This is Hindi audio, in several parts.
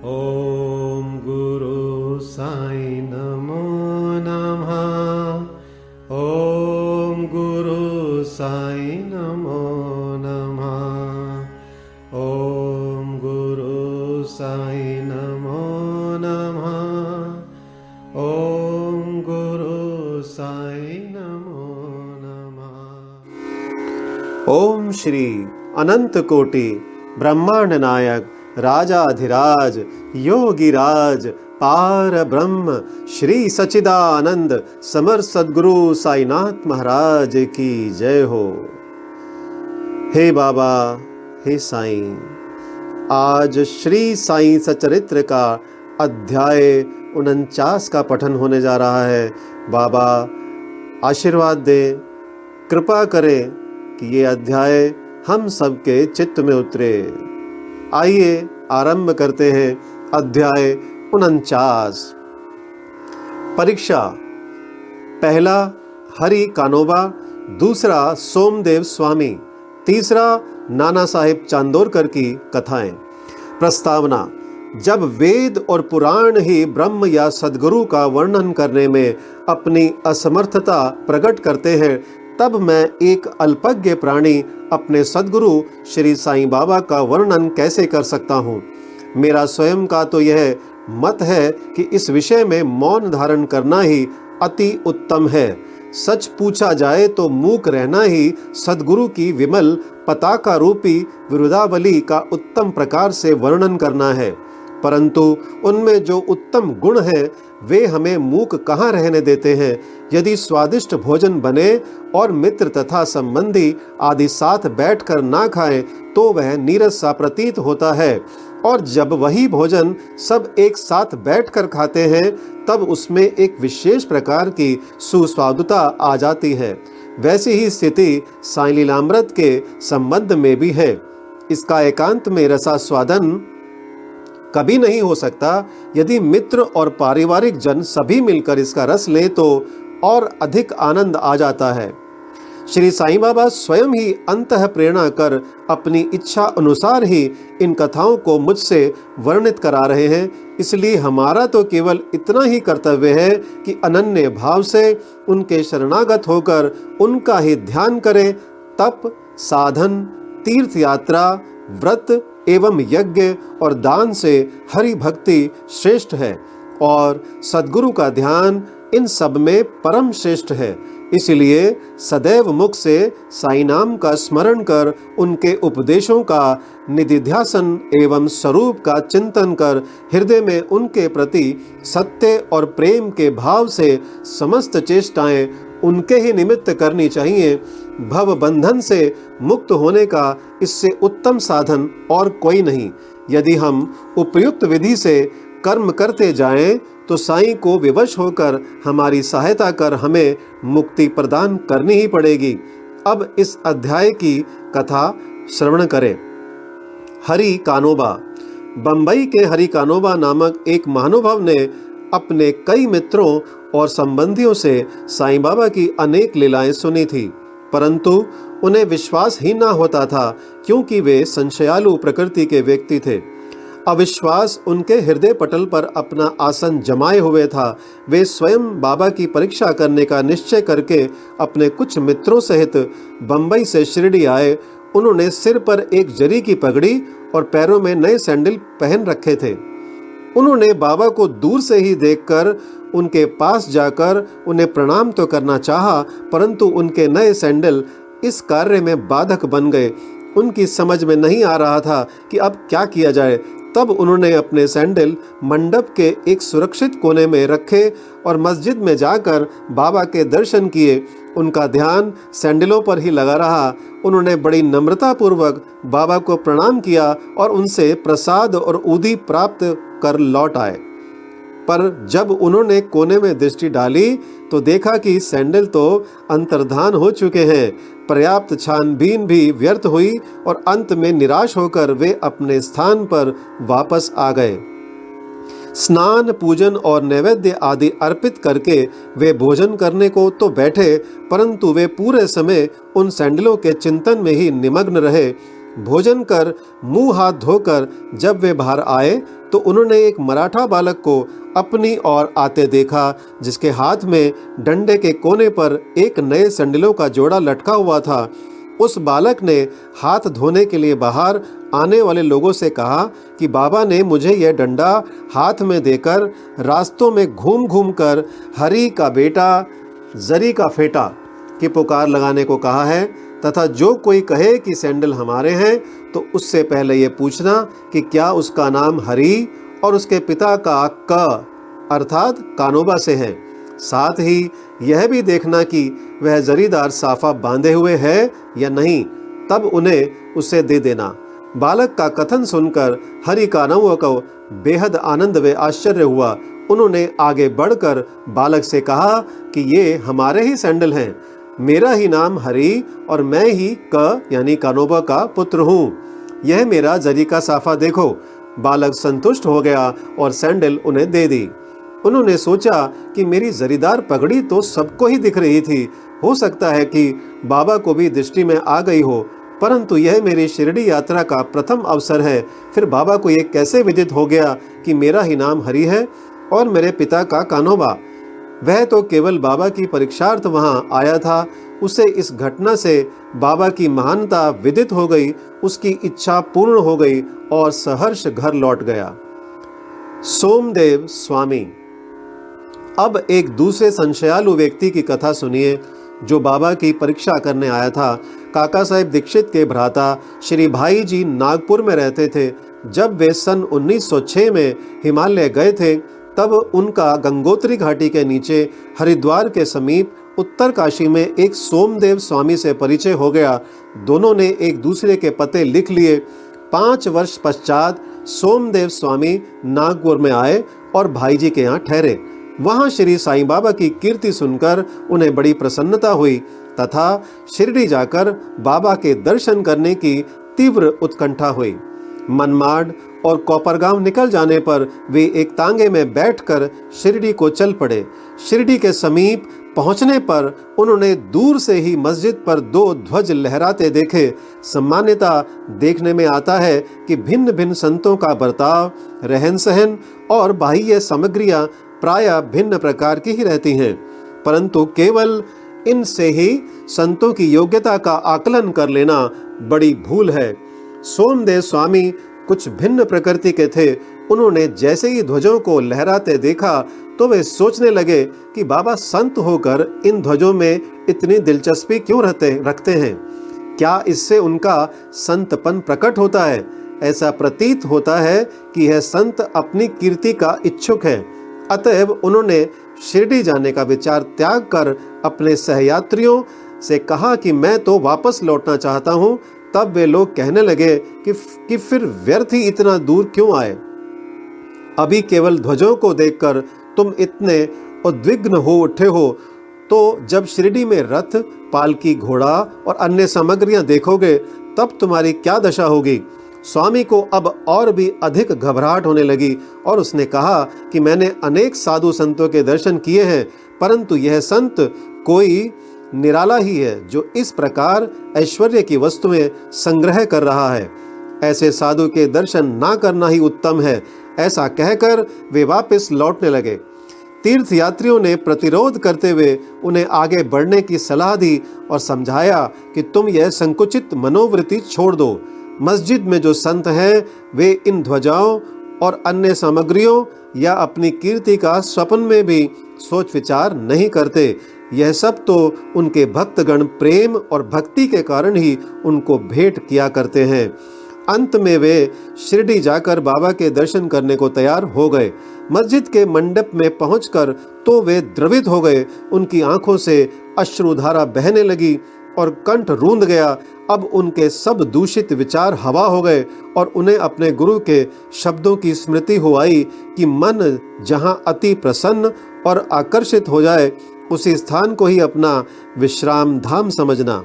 ॐ गुरु साई नमो नमः। ॐ गुरु साई नमो नमः। ॐ गुरु साई नमो नमः। ॐ गुरु साई नमो नमः। ओम श्री अनंत कोटि ब्रह्मांड नायक राजाधिराज, योगिराज पार ब्रह्म श्री सचिदानंद समर सदगुरु साईनाथ महाराज की जय हो। हे बाबा, हे साईं, आज श्री साईं सचरित्र का अध्याय उनचास का पठन होने जा रहा है। बाबा, आशीर्वाद दे, कृपा करें कि ये अध्याय हम सबके चित्त में उतरे। आइए आरंभ करते हैं अध्याय उनचास। परीक्षा। पहला हरि कानोबा, दूसरा सोमदेव स्वामी, तीसरा नाना साहेब चांदोरकर की कथाएँ। प्रस्तावना, जब वेद और पुराण ही ब्रह्म या सदगुरु का वर्णन करने में अपनी असमर्थता प्रकट करते हैं तब मैं एक अल्पज्ञ प्राणी अपने सदगुरु श्री साईं बाबा का वर्णन कैसे कर सकता हूँ? मेरा स्वयं का तो यह मत है कि इस विषय में मौन धारण करना ही अति उत्तम है। सच पूछा जाए तो मूक रहना ही सदगुरु की विमल पताका रूपी विरुदावली का उत्तम प्रकार से वर्णन करना है। परंतु उनमें जो उत्तम गुण हैं, वे हमें मूक कहाँ रहने देते हैं? यदि स्वादिष्ट भोजन बने और मित्र तथा संबंधी आदि साथ बैठकर ना खाएँ तो वह नीरस सा प्रतीत होता है। और जब वही भोजन सब एक साथ बैठकर खाते हैं, तब उसमें एक विशेष प्रकार की सुस्वादुता आ जाती है। वैसी ही स्थिति साई लीलामृत के संबंध में भी है। इसका एकांत में रसास्वादन कभी नहीं हो सकता। यदि मित्र और पारिवारिक जन सभी मिलकर इसका रस लें तो और अधिक आनंद आ जाता है। श्री साईं बाबा स्वयं ही अंत प्रेरणा कर अपनी इच्छा अनुसार ही इन कथाओं को मुझसे वर्णित करा रहे हैं। इसलिए हमारा तो केवल इतना ही कर्तव्य है कि अनन्य भाव से उनके शरणागत होकर उनका ही ध्यान करें। तप, साधन, तीर्थ यात्रा, व्रत एवं यज्ञ और दान से हरि भक्ति श्रेष्ठ है और सदगुरु का ध्यान इन सब में परम श्रेष्ठ है। इसलिए सदैव मुख से साई नाम का स्मरण कर उनके उपदेशों का, निधिध्यासन एवं स्वरूप का चिंतन कर हृदय में उनके प्रति सत्य और प्रेम के भाव से समस्त चेष्टाएँ उनके ही निमित्त करनी चाहिए। भव बंधन से मुक्त होने का इससे उत्तम साधन और कोई नहीं। यदि हम उपयुक्त विधि से कर्म करते जाएँ तो साईं को विवश होकर हमारी सहायता कर हमें मुक्ति प्रदान करनी ही पड़ेगी। अब इस अध्याय की कथा श्रवण करें। हरि कानोबा बंबई के हरि कानोबा नामक एक महानुभाव ने अपने कई मित्रों और संबंधियों से साईं बाबा की अनेक लीलाएँ सुनी थी, परंतु उन्हें विश्वास ही ना होता था क्योंकि वे संशयालु प्रकृति के व्यक्ति थे। अविश्वास उनके हृदय पटल पर अपना आसन जमाए हुए था। वे स्वयं बाबा की परीक्षा करने का निश्चय करके अपने कुछ मित्रों सहित बंबई से शिरडी आए। उन्होंने सिर पर एक जरी की पगड़ी और पैरों में नए सैंडल पहन रखे थे। उन्होंने बाबा को दूर से ही देखकर उनके पास जाकर उन्हें प्रणाम तो करना चाहा, परंतु उनके नए सैंडल इस कार्य में बाधक बन गए। उनकी समझ में नहीं आ रहा था कि अब क्या किया जाए। तब उन्होंने अपने सैंडल मंडप के एक सुरक्षित कोने में रखे और मस्जिद में जाकर बाबा के दर्शन किए। उनका ध्यान सैंडलों पर ही लगा रहा। उन्होंने बड़ी नम्रतापूर्वक बाबा को प्रणाम किया और उनसे प्रसाद और उदी प्राप्त कर लौट आए। पर जब उन्होंने कोने में दृष्टि डाली तो देखा कि सैंडल तो अंतर्धान हो चुके हैं। पर्याप्त छानबीन भी व्यर्थ हुई और अंत में निराश होकर वे अपने स्थान पर वापस आ गए। स्नान, पूजन और नैवेद्य आदि अर्पित करके वे भोजन करने को तो बैठे, परंतु वे पूरे समय उन सैंडलों के चिंतन में ही निमग्न रहे। भोजन कर मुँह हाथ धोकर जब वे बाहर आए तो उन्होंने एक मराठा बालक को अपनी ओर आते देखा, जिसके हाथ में डंडे के कोने पर एक नए संडलों का जोड़ा लटका हुआ था। उस बालक ने हाथ धोने के लिए बाहर आने वाले लोगों से कहा कि बाबा ने मुझे यह डंडा हाथ में देकर रास्तों में घूम घूम कर हरी का बेटा, जरी का फेटा की पुकार लगाने को कहा है तथा जो कोई कहे कि सैंडल हमारे हैं तो उससे पहले ये पूछना कि क्या उसका नाम हरी और उसके पिता का क अर्थात कानोबा से है। साथ ही यह भी देखना कि वह जरीदार साफा बांधे हुए है या नहीं, तब उन्हें उसे दे देना। बालक का कथन सुनकर हरि कानव को बेहद आनंद व आश्चर्य हुआ। उन्होंने आगे बढ़कर बालक से कहा कि ये हमारे ही सैंडल हैं। मेरा ही नाम हरि और मैं ही क यानी कानोबा का पुत्र हूँ। यह मेरा जरी का साफा देखो। बालक संतुष्ट हो गया और सैंडल उन्हें दे दी। उन्होंने सोचा कि मेरी जरीदार पगड़ी तो सबको ही दिख रही थी। हो सकता है कि बाबा को भी दृष्टि में आ गई हो, परंतु यह मेरी शिरडी यात्रा का प्रथम अवसर है। फिर बाबा को यह कैसे विदित हो गया कि मेरा ही नाम हरि है और मेरे पिता का कानोबा? वह तो केवल बाबा की परीक्षार्थ वहाँ आया था उसे इस घटना से बाबा की महानता विदित हो गई, उसकी इच्छा पूर्ण हो गई और सहर्ष घर लौट गया। सोमदेव स्वामी। अब एक दूसरे संशयालु व्यक्ति की कथा सुनिए, जो बाबा की परीक्षा करने आया था। काका साहेब दीक्षित के भ्राता श्री भाई जी नागपुर में रहते थे। जब वे सन 1906 में हिमालय गए थे, तब उनका गंगोत्री घाटी के नीचे हरिद्वार के समीप उत्तर काशी में एक सोमदेव स्वामी से परिचय हो गया। दोनों ने एक दूसरे के पते लिख लिए। पाँच वर्ष पश्चात सोमदेव स्वामी नागपुर में आए और भाई जी के यहाँ ठहरे। वहाँ श्री साईं बाबा की कीर्ति सुनकर उन्हें बड़ी प्रसन्नता हुई तथा शिरडी जाकर बाबा के दर्शन करने की तीव्र उत्कंठा हुई। मनमाड और कोपरगांव निकल जाने पर वे एक तांगे में बैठकर शिरडी को चल पड़े। शिरडी के समीप पहुँचने पर उन्होंने दूर से ही मस्जिद पर दो ध्वज लहराते देखे। सम्मान्यता देखने में आता है कि भिन्न भिन्न संतों का बर्ताव रहन सहन और बाह्य सामग्रियाँ प्राय भिन्न प्रकार की ही रहती हैं। परंतु केवल इनसे ही संतों की योग्यता का आकलन कर लेना बड़ी भूल है। सोमदेव स्वामी कुछ भिन्न प्रकृति के थे। उन्होंने जैसे ही ध्वजों को लहराते देखा तो वे सोचने लगे कि बाबा संत होकर इन ध्वजों में इतनी दिलचस्पी क्यों रहते, रखते हैं? क्या इससे उनका संतपन प्रकट होता है? ऐसा प्रतीत होता है कि यह संत अपनी कीर्ति का इच्छुक है। अतएव उन्होंने शिरडी जाने का विचार त्याग कर अपने सहयात्रियों से कहा कि मैं तो वापस लौटना चाहता हूँ तब वे लोग कहने लगे कि, कि फिर व्यर्थ ही इतना दूर क्यों आए? अभी केवल ध्वजों को देखकर तुम इतने उद्विग्न हो उठे हो तो जब शिरडी में रथ पालकी घोड़ा और अन्य सामग्रियाँ देखोगे तब तुम्हारी क्या दशा होगी? स्वामी को अब और भी अधिक घबराहट होने लगी और उसने कहा कि मैंने अनेक साधु संतों के दर्शन किए हैं परंतु यह संत कोई निराला ही है जो इस प्रकार ऐश्वर्य की वस्तुएँ संग्रह कर रहा है। ऐसे साधु के दर्शन ना करना ही उत्तम है, ऐसा कहकर वे वापस लौटने लगे। तीर्थ यात्रियों ने प्रतिरोध करते हुए उन्हें आगे बढ़ने की सलाह दी और समझाया कि तुम यह संकुचित मनोवृत्ति छोड़ दो। मस्जिद में जो संत हैं, वे इन ध्वजाओं और अन्य सामग्रियों या अपनी कीर्ति का स्वप्न में भी सोच विचार नहीं करते। यह सब तो उनके भक्तगण प्रेम और भक्ति के कारण ही उनको भेंट किया करते हैं। अंत में वे शिरडी जाकर बाबा के दर्शन करने को तैयार हो गए। मस्जिद के मंडप में पहुंचकर तो वे द्रवित हो गए। उनकी आँखों से अश्रुधारा बहने लगी और कंठ रूंद गया। अब उनके सब दूषित विचार हवा हो गए और उन्हें अपने गुरु के शब्दों की स्मृति हो आई कि मन जहाँ अति प्रसन्न और आकर्षित हो जाए उसी स्थान को ही अपना विश्राम धाम समझना।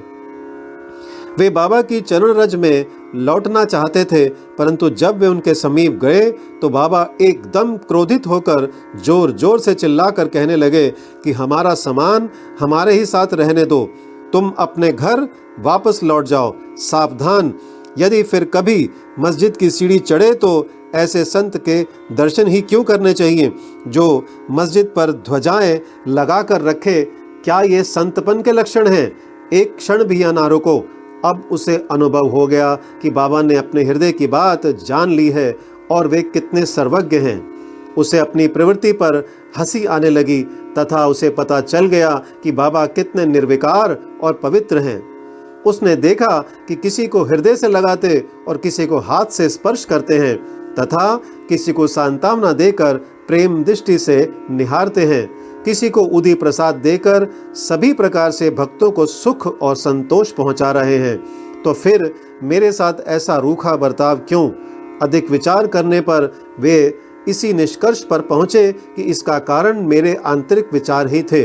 वे बाबा की चरण रज में लौटना चाहते थे, परंतु जब वे उनके समीप गए तो बाबा एकदम क्रोधित होकर ज़ोर ज़ोर से चिल्लाकर कहने लगे कि, हमारा सामान हमारे ही साथ रहने दो। तुम अपने घर वापस लौट जाओ। सावधान, यदि फिर कभी मस्जिद की सीढ़ी चढ़े तो ऐसे संत के दर्शन ही क्यों करने चाहिए? जो मस्जिद पर ध्वजाएँ लगा कर रखे, क्या ये संतपन के लक्षण हैं? एक क्षण भी यहाँ ना रुको। अब उसे अनुभव हो गया कि बाबा ने अपने हृदय की बात जान ली है और वे कितने सर्वज्ञ हैं। उसे अपनी प्रवृत्ति पर हँसी आने लगी, तथा उसे पता चल गया कि बाबा कितने निर्विकार और पवित्र हैं। उसने देखा कि किसी को हृदय से लगाते और किसी को हाथ से स्पर्श करते हैं। तथा किसी को सांतावना देकर प्रेम दृष्टि से निहारते हैं। किसी को उदी प्रसाद देकर सभी प्रकार से भक्तों को सुख और संतोष पहुँचा रहे हैं। तो फिर मेरे साथ ऐसा रूखा बर्ताव क्यों? अधिक विचार करने पर वे इसी निष्कर्ष पर पहुँचे कि इसका कारण मेरे आंतरिक विचार ही थे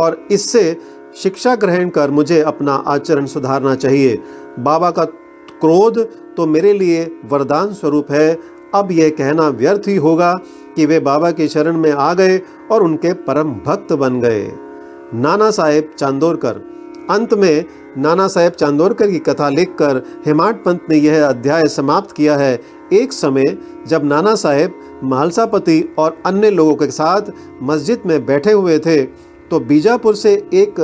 और इससे शिक्षा ग्रहण कर मुझे अपना आचरण सुधारना चाहिए। बाबा का क्रोध तो मेरे लिए वरदान स्वरूप है अब यह कहना व्यर्थ ही होगा कि वे बाबा के शरण में आ गए और उनके परम भक्त बन गए। नाना साहेब चांदोरकर। अंत में नाना साहेब चांदोरकर की कथा लिखकर हेमाड पंत ने यह अध्याय समाप्त किया है। एक समय जब नाना साहेब मालसापति और अन्य लोगों के साथ मस्जिद में बैठे हुए थे तो बीजापुर से एक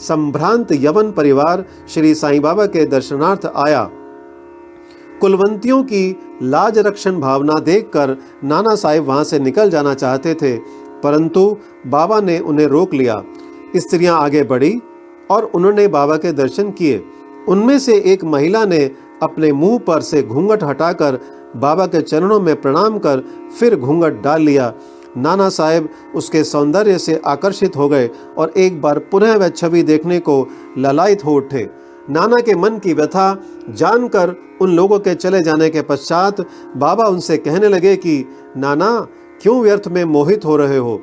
संभ्रांत यवन परिवार श्री साईं बाबा के दर्शनार्थ आया। कुलवंतियों की लाज रक्षण भावना देखकर नाना साहेब वहाँ से निकल जाना चाहते थे, परंतु बाबा ने उन्हें रोक लिया। स्त्रियाँ आगे बढ़ी और उन्होंने बाबा के दर्शन किए। उनमें से एक महिला ने अपने मुँह पर से घूंघट हटाकर बाबा के चरणों में प्रणाम कर फिर घूंघट डाल लिया। नाना साहेब उसके सौंदर्य से आकर्षित हो गए और एक बार पुनः वह छवि देखने को ललायत हो उठे। नाना के मन की व्यथा जानकर उन लोगों के चले जाने के पश्चात बाबा उनसे कहने लगे कि, नाना, क्यों व्यर्थ में मोहित हो रहे हो?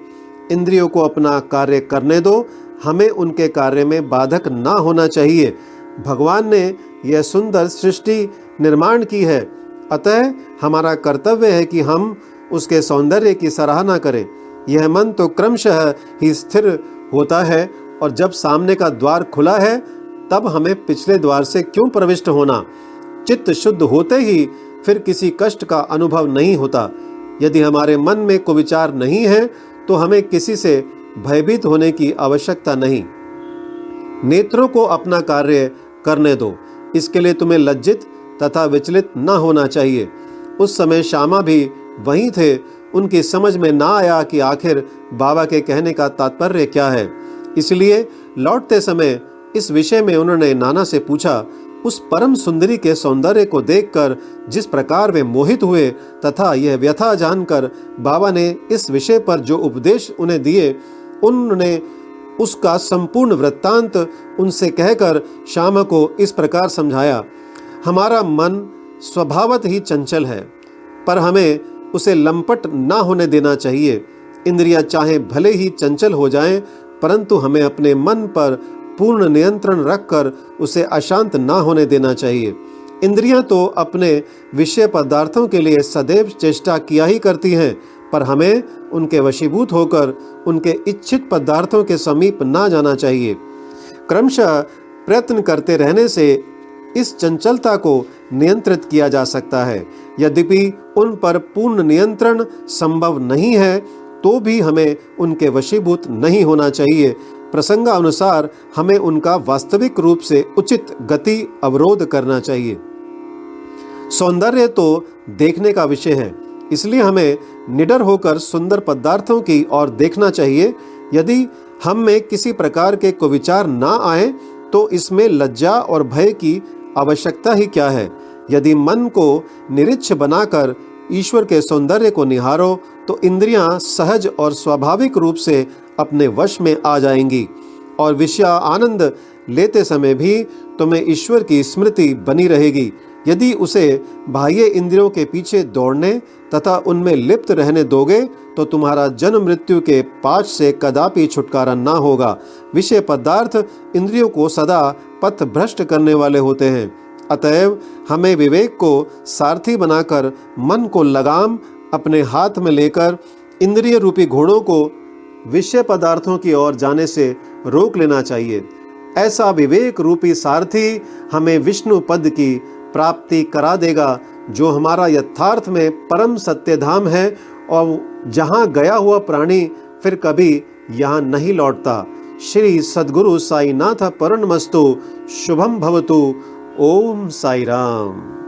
इंद्रियों को अपना कार्य करने दो। हमें उनके कार्य में बाधक ना होना चाहिए। भगवान ने यह सुंदर सृष्टि निर्माण की है। अतः हमारा कर्तव्य है कि हम उसके सौंदर्य की सराहना करें। यह मन तो क्रमशः ही स्थिर होता है और जब सामने का द्वार खुला है तब हमें पिछले द्वार से क्यों प्रविष्ट होना? चित्त शुद्ध होते ही फिर किसी कष्ट का अनुभव नहीं होता। यदि हमारे मन में कुविचार नहीं है तो हमें किसी से भयभीत होने की आवश्यकता नहीं। नेत्रों को अपना कार्य करने दो। इसके लिए तुम्हें लज्जित तथा विचलित न होना चाहिए। उस समय श्यामा भी वहीं थे। उनकी समझ में ना आया कि आखिर बाबा के कहने का तात्पर्य क्या है। इसलिए लौटते समय इस विषय में उन्होंने नाना से पूछा उस परम सुंदरी के सौंदर्य को देखकर जिस प्रकार वे मोहित हुए तथा यह व्यथा जानकर बाबा ने इस विषय पर जो उपदेश उन्हें दिए उन्होंने उसका संपूर्ण वृत्तांत उनसे कहकर श्याम को इस प्रकार समझाया हमारा मन स्वभावत ही चंचल है पर हमें उसे लंपट ना होने देना चाहिए। इंद्रियाँ चाहे भले ही चंचल हो जाएँ, परंतु हमें अपने मन पर पूर्ण नियंत्रण रखकर उसे अशांत ना होने देना चाहिए। इंद्रियाँ तो अपने विषय पदार्थों के लिए सदैव चेष्टा किया ही करती हैं, पर हमें उनके वशीभूत होकर उनके इच्छित पदार्थों के समीप ना जाना चाहिए। क्रमशः प्रयत्न करते रहने से इस चंचलता को नियंत्रित किया जा सकता है। यद्यपि उन पर पूर्ण नियंत्रण संभव नहीं है तो भी हमें उनके वशीभूत नहीं होना चाहिए। प्रसंगानुसार हमें उनका वास्तविक रूप से उचित गति अवरोध करना चाहिए। सौंदर्य तो देखने का विषय है, इसलिए हमें निडर होकर सुंदर पदार्थों की ओर देखना चाहिए। यदि हम में किसी प्रकार के कुविचार ना आए तो इसमें लज्जा और भय की आवश्यकता ही क्या है? यदि मन को निरिच्छ बनाकर ईश्वर के सौंदर्य को निहारो तो इंद्रियाँ सहज और स्वाभाविक रूप से अपने वश में आ जाएँगी। और विषय आनंद लेते समय भी तुम्हें ईश्वर की स्मृति बनी रहेगी। यदि उसे बाह्य इंद्रियों के पीछे दौड़ने तथा उनमें लिप्त रहने दोगे तो तुम्हारा जन्म मृत्यु के पाच से कदापि छुटकारा ना होगा। विषय पदार्थ इंद्रियों को सदा पथ भ्रष्ट करने वाले होते हैं। अतएव हमें विवेक को सारथी बनाकर मन को लगाम अपने हाथ में लेकर इंद्रिय रूपी घोड़ों को विषय पदार्थों की ओर जाने से रोक लेना चाहिए। ऐसा विवेक रूपी सारथी हमें विष्णु पद की प्राप्ति करा देगा, जो हमारा यथार्थ में परम सत्य धाम है और जहाँ गया हुआ प्राणी फिर कभी यहाँ नहीं लौटता। श्री सद्गुरु साईनाथ मस्तु शुभम भवतु, ओम साई राम